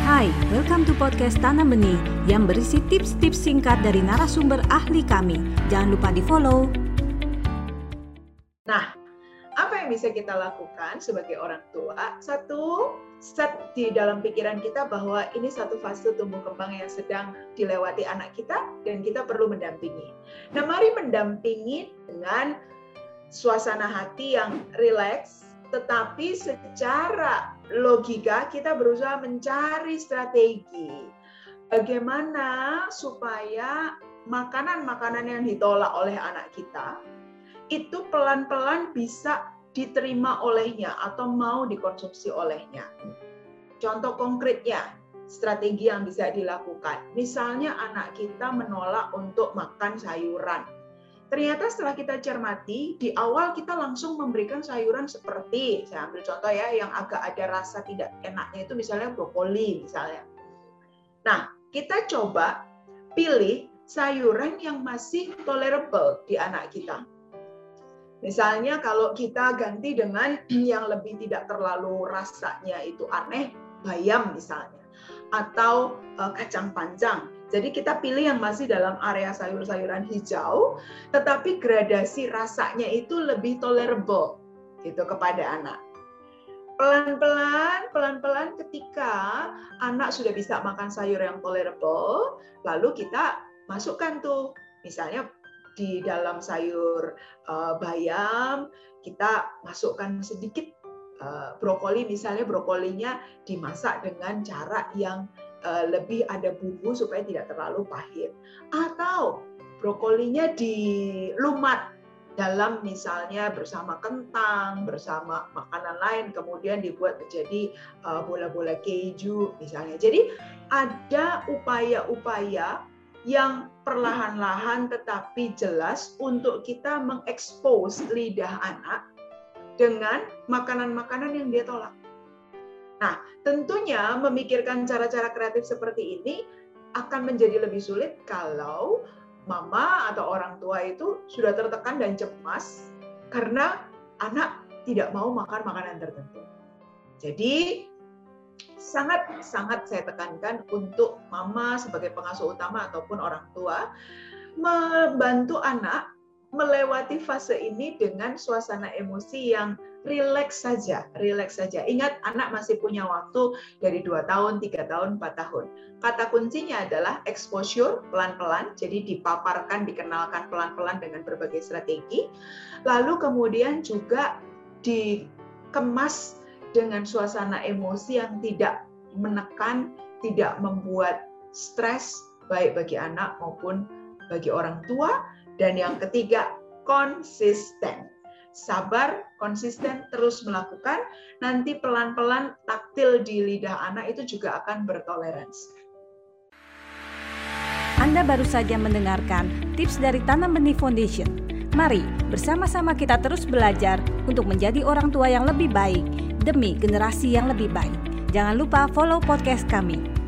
Hai, welcome to podcast Tanam Benih yang berisi tips-tips singkat dari narasumber ahli kami. Jangan lupa di-follow. Nah, apa yang bisa kita lakukan sebagai orang tua? Satu, set di dalam pikiran kita bahwa ini satu fase tumbuh kembang yang sedang dilewati anak kita dan kita perlu mendampingi. Nah, mari mendampingi dengan suasana hati yang rileks, tetapi secara logika kita berusaha mencari strategi bagaimana supaya makanan-makanan yang ditolak oleh anak kita itu pelan-pelan bisa diterima olehnya atau mau dikonsumsi olehnya. Contoh konkretnya, strategi yang bisa dilakukan. Misalnya anak kita menolak untuk makan sayuran Ternyata setelah kita cermati, di awal kita langsung memberikan sayuran seperti, saya ambil contoh ya, yang agak ada rasa tidak enaknya itu misalnya brokoli misalnya. Nah, kita coba pilih sayuran yang masih tolerable di anak kita. Misalnya kalau kita ganti dengan yang lebih tidak terlalu rasanya itu aneh, bayam misalnya, atau eh, kacang panjang jadi kita pilih yang masih dalam area sayur-sayuran hijau, tetapi gradasi rasanya itu lebih tolerable gitu kepada anak. Pelan-pelan, pelan-pelan ketika anak sudah bisa makan sayur yang tolerable, lalu kita masukkan tuh misalnya di dalam sayur uh, bayam kita masukkan sedikit uh, brokoli misalnya brokolinya dimasak dengan cara yang Eh, lebih ada bumbu supaya tidak terlalu pahit. Atau brokolinya dilumat dalam misalnya bersama kentang, bersama makanan lain, kemudian dibuat menjadi eh, bola-bola keju misalnya. Jadi ada upaya-upaya yang perlahan-lahan tetapi jelas untuk kita mengekspos lidah anak dengan makanan-makanan yang dia tolak. Nah, tentunya memikirkan cara-cara kreatif seperti ini akan menjadi lebih sulit kalau mama atau orang tua itu sudah tertekan dan cemas karena anak tidak mau makan makanan tertentu. Jadi sangat sangat saya tekankan untuk mama sebagai pengasuh utama ataupun orang tua membantu anak melewati fase ini dengan suasana emosi yang rileks saja, rileks saja. Ingat anak masih punya waktu dari dua tahun, tiga tahun, empat tahun. Kata kuncinya adalah exposure pelan-pelan, jadi dipaparkan, dikenalkan pelan-pelan dengan berbagai strategi. Lalu kemudian juga dikemas dengan suasana emosi yang tidak menekan, tidak membuat stres baik bagi anak maupun bagi orang tua. Dan yang ketiga, konsisten sabar, konsisten, terus melakukan, nanti pelan-pelan taktil di lidah anak itu juga akan bertoleransi. Anda baru saja mendengarkan tips dari Tanam Benih Foundation. Mari bersama-sama kita terus belajar untuk menjadi orang tua yang lebih baik demi generasi yang lebih baik. Jangan lupa follow podcast kami.